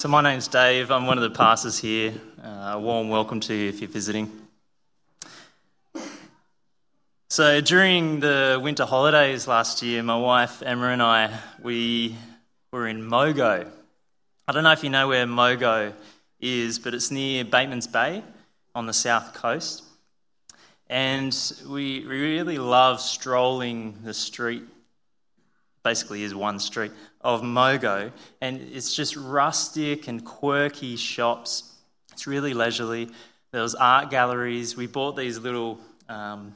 So, my name's Dave. I'm one of the pastors here. Uh, a warm welcome to you if you're visiting. So, during the winter holidays last year, my wife Emma and I we were in Mogo. I don't know if you know where Mogo is, but it's near Batemans Bay on the south coast. And we really love strolling the street basically is one street of Mogo, and it's just rustic and quirky shops. It's really leisurely. There was art galleries. We bought these little um,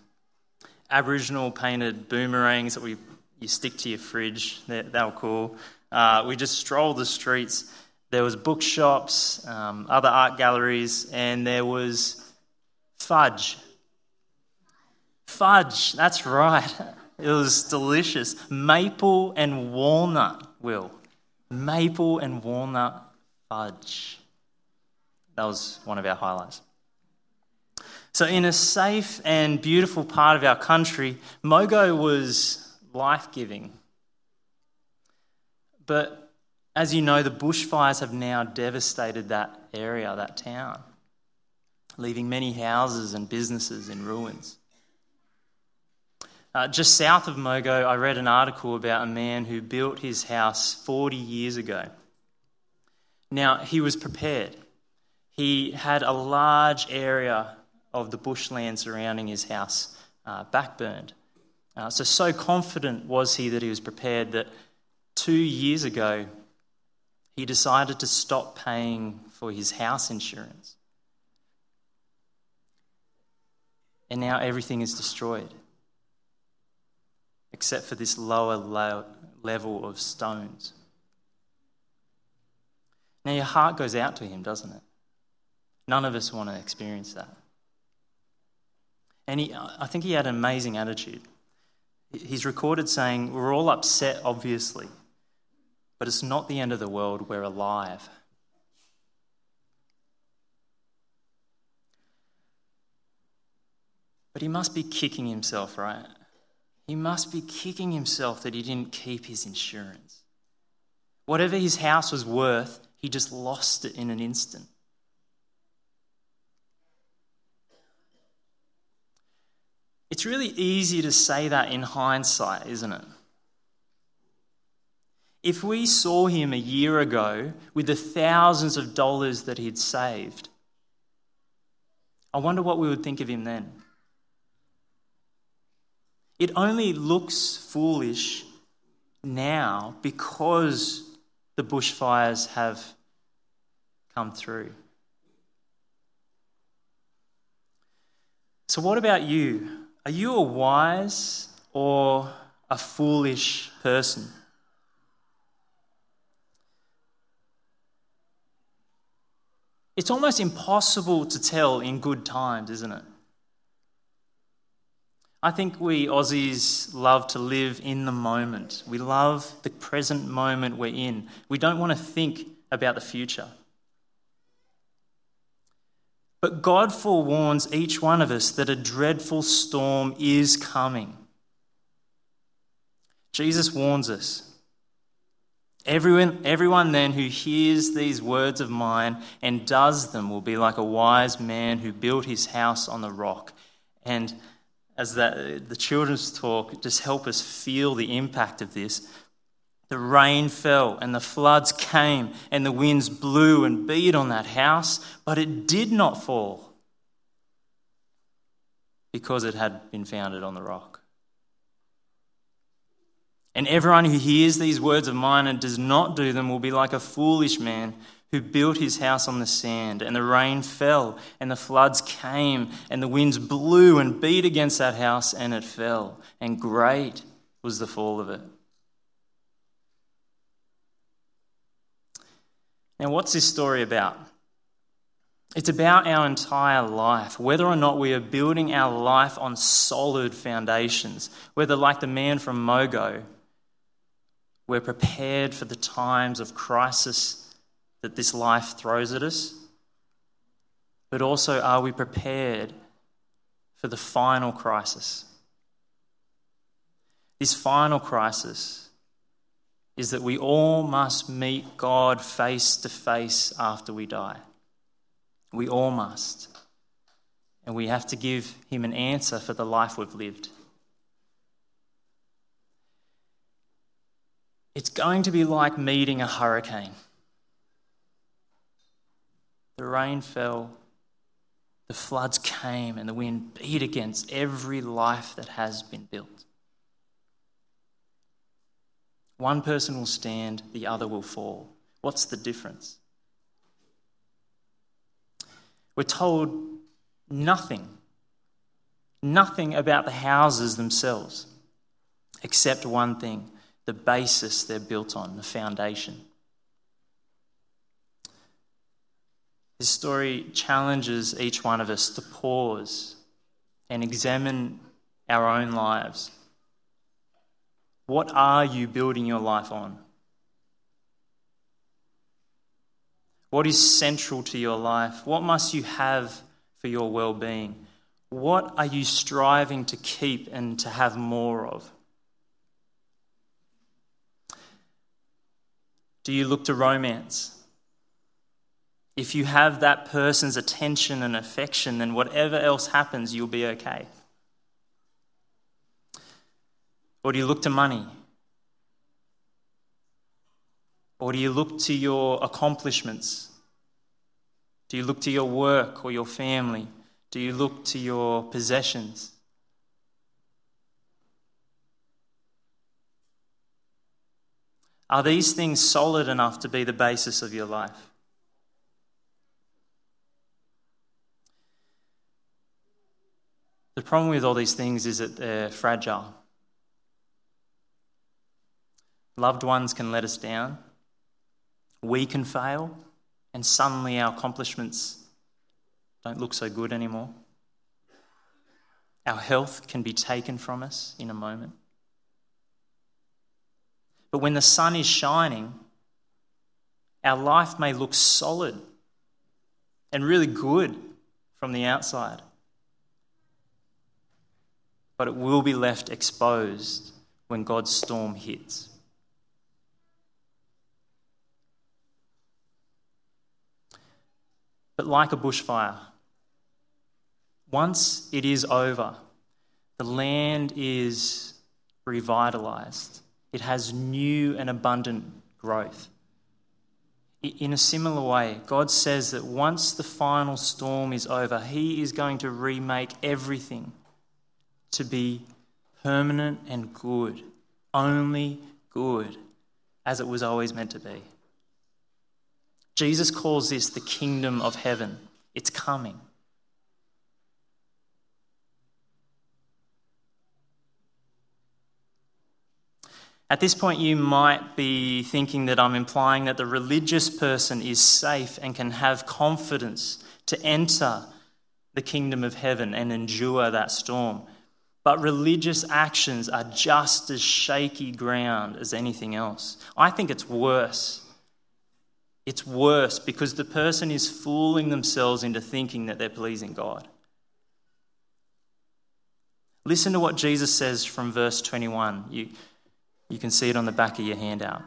Aboriginal painted boomerangs that we you stick to your fridge. They, they were cool. Uh, we just strolled the streets. There was bookshops, um, other art galleries, and there was fudge. Fudge, that's right. It was delicious. Maple and walnut, Will. Maple and walnut fudge. That was one of our highlights. So, in a safe and beautiful part of our country, Mogo was life giving. But as you know, the bushfires have now devastated that area, that town, leaving many houses and businesses in ruins. Uh, just south of Mogo, I read an article about a man who built his house 40 years ago. Now, he was prepared. He had a large area of the bushland surrounding his house uh, backburned. Uh, so, so confident was he that he was prepared that two years ago he decided to stop paying for his house insurance. And now everything is destroyed except for this lower level of stones. Now, your heart goes out to him, doesn't it? None of us want to experience that. And he, I think he had an amazing attitude. He's recorded saying, We're all upset, obviously, but it's not the end of the world. We're alive. But he must be kicking himself, right? He must be kicking himself that he didn't keep his insurance. Whatever his house was worth, he just lost it in an instant. It's really easy to say that in hindsight, isn't it? If we saw him a year ago with the thousands of dollars that he'd saved, I wonder what we would think of him then. It only looks foolish now because the bushfires have come through. So, what about you? Are you a wise or a foolish person? It's almost impossible to tell in good times, isn't it? I think we Aussies love to live in the moment. We love the present moment we're in. We don't want to think about the future. But God forewarns each one of us that a dreadful storm is coming. Jesus warns us. Everyone, everyone then who hears these words of mine and does them will be like a wise man who built his house on the rock. And as that, the children's talk just help us feel the impact of this. The rain fell and the floods came and the winds blew and beat on that house, but it did not fall because it had been founded on the rock. And everyone who hears these words of mine and does not do them will be like a foolish man who built his house on the sand, and the rain fell, and the floods came, and the winds blew and beat against that house, and it fell, and great was the fall of it. Now, what's this story about? It's about our entire life, whether or not we are building our life on solid foundations, whether, like the man from Mogo, we're prepared for the times of crisis that this life throws at us? But also, are we prepared for the final crisis? This final crisis is that we all must meet God face to face after we die. We all must. And we have to give Him an answer for the life we've lived. It's going to be like meeting a hurricane. The rain fell, the floods came, and the wind beat against every life that has been built. One person will stand, the other will fall. What's the difference? We're told nothing, nothing about the houses themselves, except one thing the basis they're built on, the foundation. This story challenges each one of us to pause and examine our own lives. What are you building your life on? What is central to your life? What must you have for your well being? What are you striving to keep and to have more of? Do you look to romance? If you have that person's attention and affection, then whatever else happens, you'll be okay. Or do you look to money? Or do you look to your accomplishments? Do you look to your work or your family? Do you look to your possessions? Are these things solid enough to be the basis of your life? The problem with all these things is that they're fragile. Loved ones can let us down. We can fail, and suddenly our accomplishments don't look so good anymore. Our health can be taken from us in a moment. But when the sun is shining, our life may look solid and really good from the outside, but it will be left exposed when God's storm hits. But like a bushfire, once it is over, the land is revitalized it has new and abundant growth. In a similar way, God says that once the final storm is over, He is going to remake everything to be permanent and good, only good, as it was always meant to be. Jesus calls this the kingdom of heaven. It's coming. At this point, you might be thinking that I'm implying that the religious person is safe and can have confidence to enter the kingdom of heaven and endure that storm. But religious actions are just as shaky ground as anything else. I think it's worse. It's worse because the person is fooling themselves into thinking that they're pleasing God. Listen to what Jesus says from verse 21. You, you can see it on the back of your handout.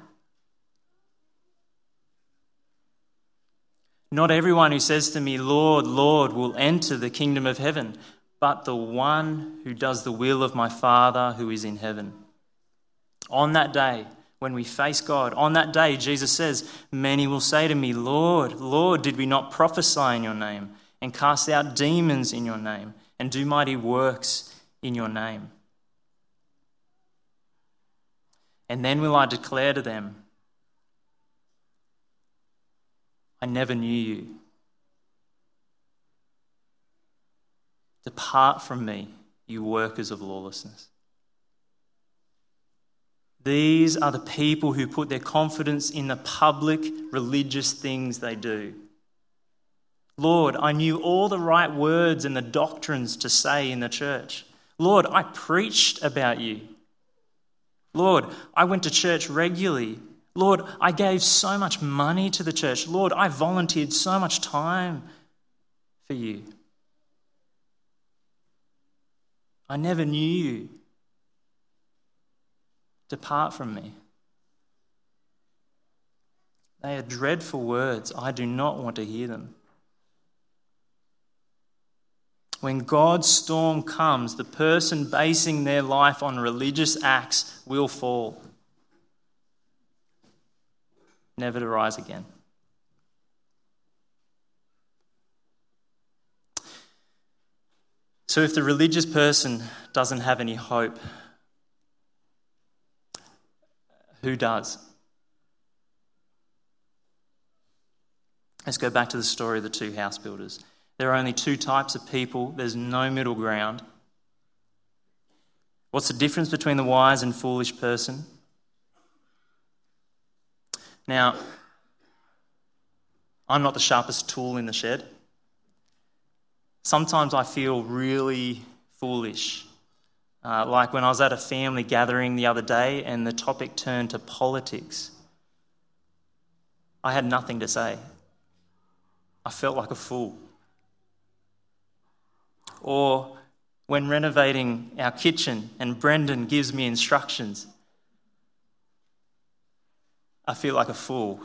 Not everyone who says to me, Lord, Lord, will enter the kingdom of heaven, but the one who does the will of my Father who is in heaven. On that day, when we face God, on that day, Jesus says, Many will say to me, Lord, Lord, did we not prophesy in your name, and cast out demons in your name, and do mighty works in your name? And then will I declare to them, I never knew you. Depart from me, you workers of lawlessness. These are the people who put their confidence in the public religious things they do. Lord, I knew all the right words and the doctrines to say in the church. Lord, I preached about you. Lord, I went to church regularly. Lord, I gave so much money to the church. Lord, I volunteered so much time for you. I never knew you. Depart from me. They are dreadful words. I do not want to hear them. When God's storm comes, the person basing their life on religious acts will fall, never to rise again. So, if the religious person doesn't have any hope, who does? Let's go back to the story of the two house builders. There are only two types of people, there's no middle ground. What's the difference between the wise and foolish person? Now, I'm not the sharpest tool in the shed. Sometimes I feel really foolish. Uh, like when I was at a family gathering the other day and the topic turned to politics. I had nothing to say. I felt like a fool. Or when renovating our kitchen and Brendan gives me instructions, I feel like a fool.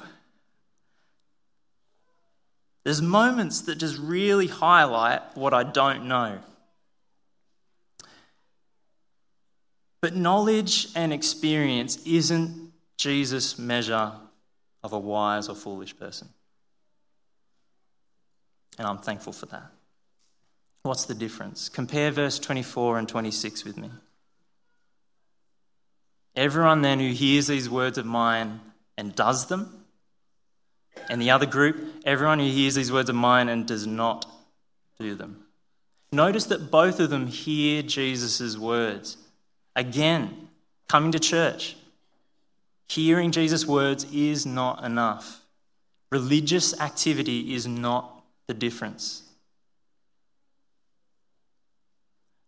There's moments that just really highlight what I don't know. But knowledge and experience isn't Jesus' measure of a wise or foolish person. And I'm thankful for that. What's the difference? Compare verse 24 and 26 with me. Everyone then who hears these words of mine and does them, and the other group, everyone who hears these words of mine and does not do them. Notice that both of them hear Jesus' words. Again, coming to church, hearing Jesus' words is not enough. Religious activity is not the difference.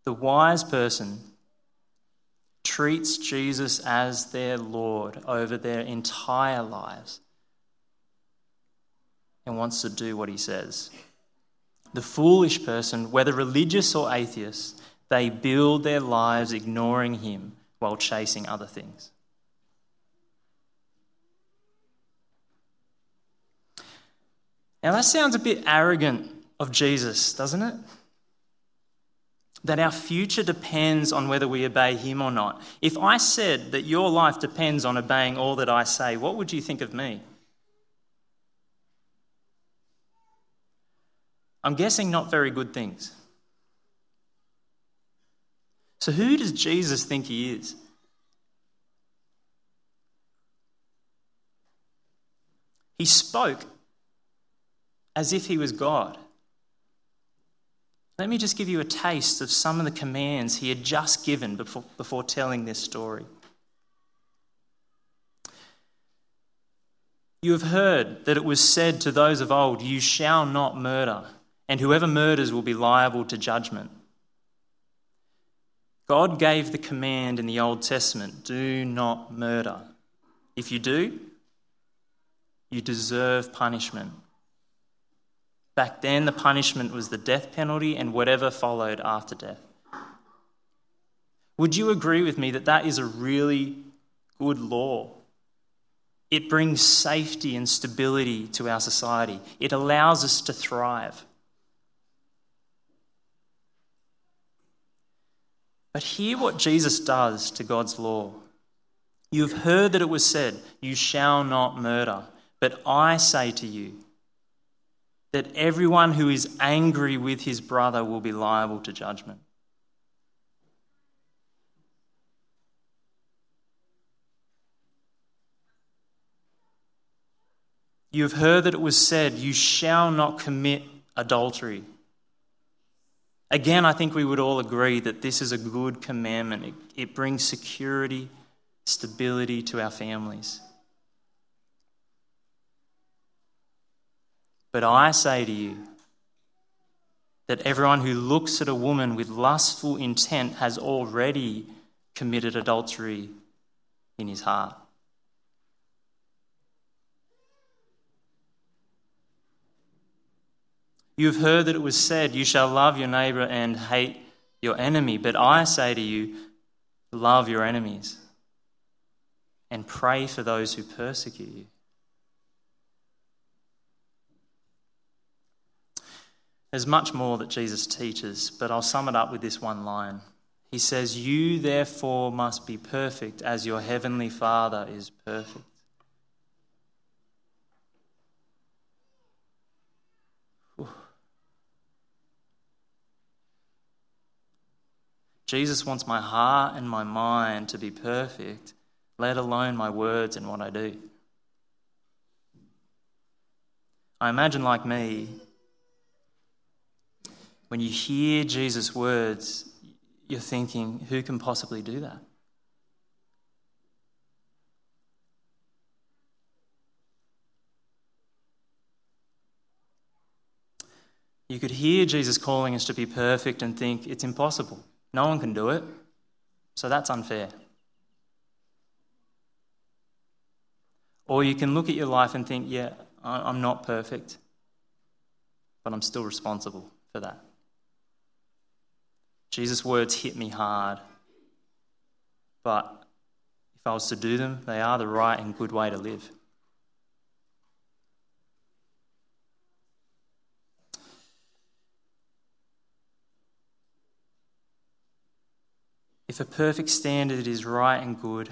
The wise person treats Jesus as their Lord over their entire lives and wants to do what he says. The foolish person, whether religious or atheist, they build their lives ignoring him while chasing other things. Now, that sounds a bit arrogant of Jesus, doesn't it? That our future depends on whether we obey him or not. If I said that your life depends on obeying all that I say, what would you think of me? I'm guessing not very good things. So, who does Jesus think he is? He spoke as if he was God. Let me just give you a taste of some of the commands he had just given before, before telling this story. You have heard that it was said to those of old, You shall not murder, and whoever murders will be liable to judgment. God gave the command in the Old Testament do not murder. If you do, you deserve punishment. Back then, the punishment was the death penalty and whatever followed after death. Would you agree with me that that is a really good law? It brings safety and stability to our society, it allows us to thrive. But hear what Jesus does to God's law. You have heard that it was said, You shall not murder. But I say to you, that everyone who is angry with his brother will be liable to judgment. You have heard that it was said, You shall not commit adultery. Again, I think we would all agree that this is a good commandment. It, it brings security, stability to our families. But I say to you that everyone who looks at a woman with lustful intent has already committed adultery in his heart. You have heard that it was said, You shall love your neighbor and hate your enemy. But I say to you, love your enemies and pray for those who persecute you. There's much more that Jesus teaches, but I'll sum it up with this one line. He says, You therefore must be perfect as your heavenly Father is perfect. Jesus wants my heart and my mind to be perfect, let alone my words and what I do. I imagine, like me, when you hear Jesus' words, you're thinking, who can possibly do that? You could hear Jesus calling us to be perfect and think it's impossible. No one can do it, so that's unfair. Or you can look at your life and think, yeah, I'm not perfect, but I'm still responsible for that. Jesus' words hit me hard, but if I was to do them, they are the right and good way to live. If a perfect standard is right and good,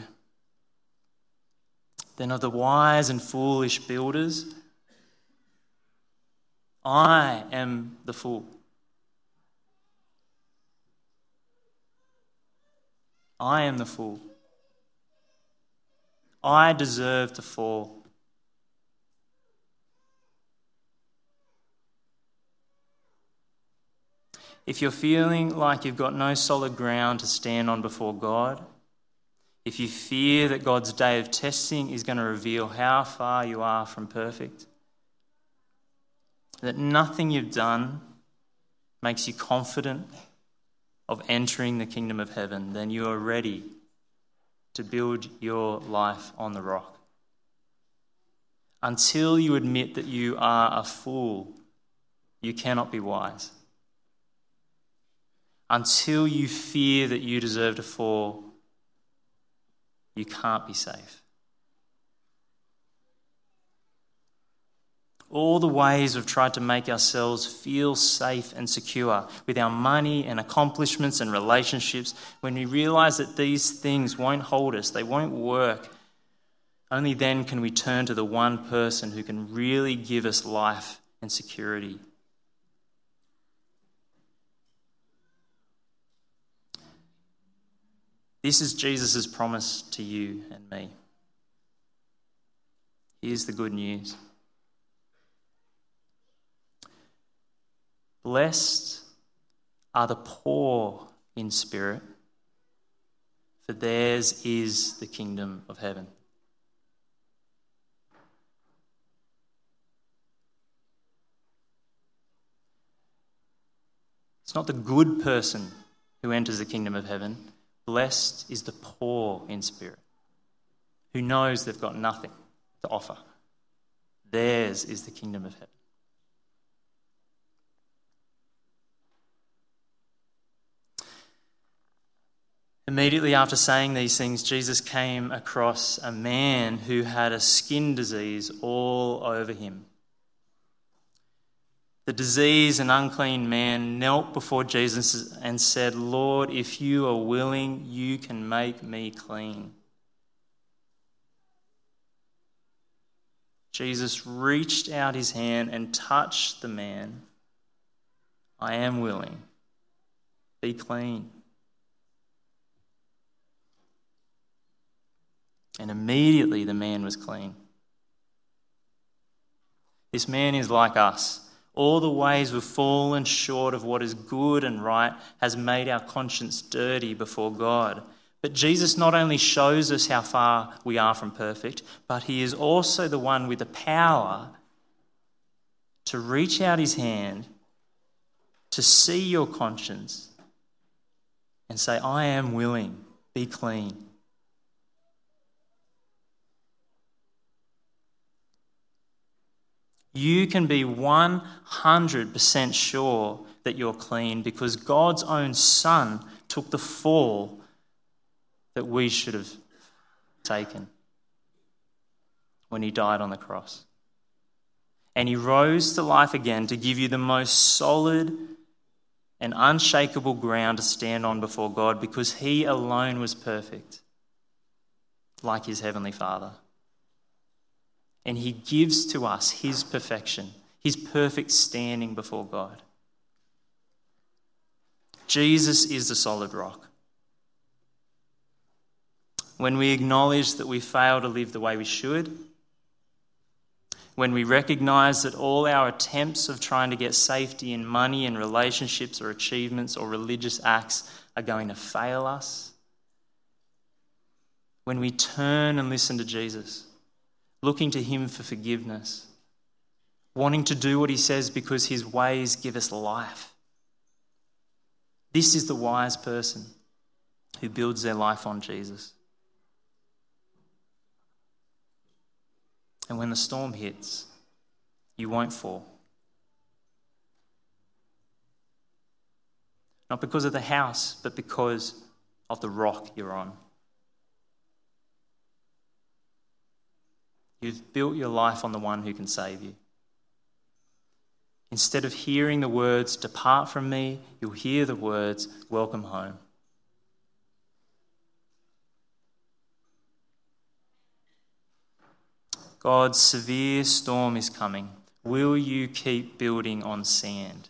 then of the wise and foolish builders, I am the fool. I am the fool. I deserve to fall. If you're feeling like you've got no solid ground to stand on before God, if you fear that God's day of testing is going to reveal how far you are from perfect, that nothing you've done makes you confident of entering the kingdom of heaven, then you are ready to build your life on the rock. Until you admit that you are a fool, you cannot be wise until you fear that you deserve to fall, you can't be safe. All the ways we've tried to make ourselves feel safe and secure with our money and accomplishments and relationships, when we realize that these things won't hold us, they won't work, only then can we turn to the one person who can really give us life and security This is Jesus' promise to you and me. Here's the good news Blessed are the poor in spirit, for theirs is the kingdom of heaven. It's not the good person who enters the kingdom of heaven. Blessed is the poor in spirit, who knows they've got nothing to offer. Theirs is the kingdom of heaven. Immediately after saying these things, Jesus came across a man who had a skin disease all over him. The diseased and unclean man knelt before Jesus and said, Lord, if you are willing, you can make me clean. Jesus reached out his hand and touched the man. I am willing. Be clean. And immediately the man was clean. This man is like us. All the ways we've fallen short of what is good and right has made our conscience dirty before God. But Jesus not only shows us how far we are from perfect, but He is also the one with the power to reach out His hand, to see your conscience, and say, I am willing, be clean. You can be 100% sure that you're clean because God's own Son took the fall that we should have taken when he died on the cross. And he rose to life again to give you the most solid and unshakable ground to stand on before God because he alone was perfect, like his heavenly Father. And he gives to us his perfection, his perfect standing before God. Jesus is the solid rock. When we acknowledge that we fail to live the way we should, when we recognize that all our attempts of trying to get safety in money and relationships or achievements or religious acts are going to fail us, when we turn and listen to Jesus, looking to Him for forgiveness, wanting to do what He says because His ways give us life. This is the wise person who builds their life on Jesus. And when the storm hits, you won't fall. Not because of the house, but because of the rock you're on. You've built your life on the one who can save you. Instead of hearing the words, Depart from me, you'll hear the words, Welcome home. God's severe storm is coming. Will you keep building on sand?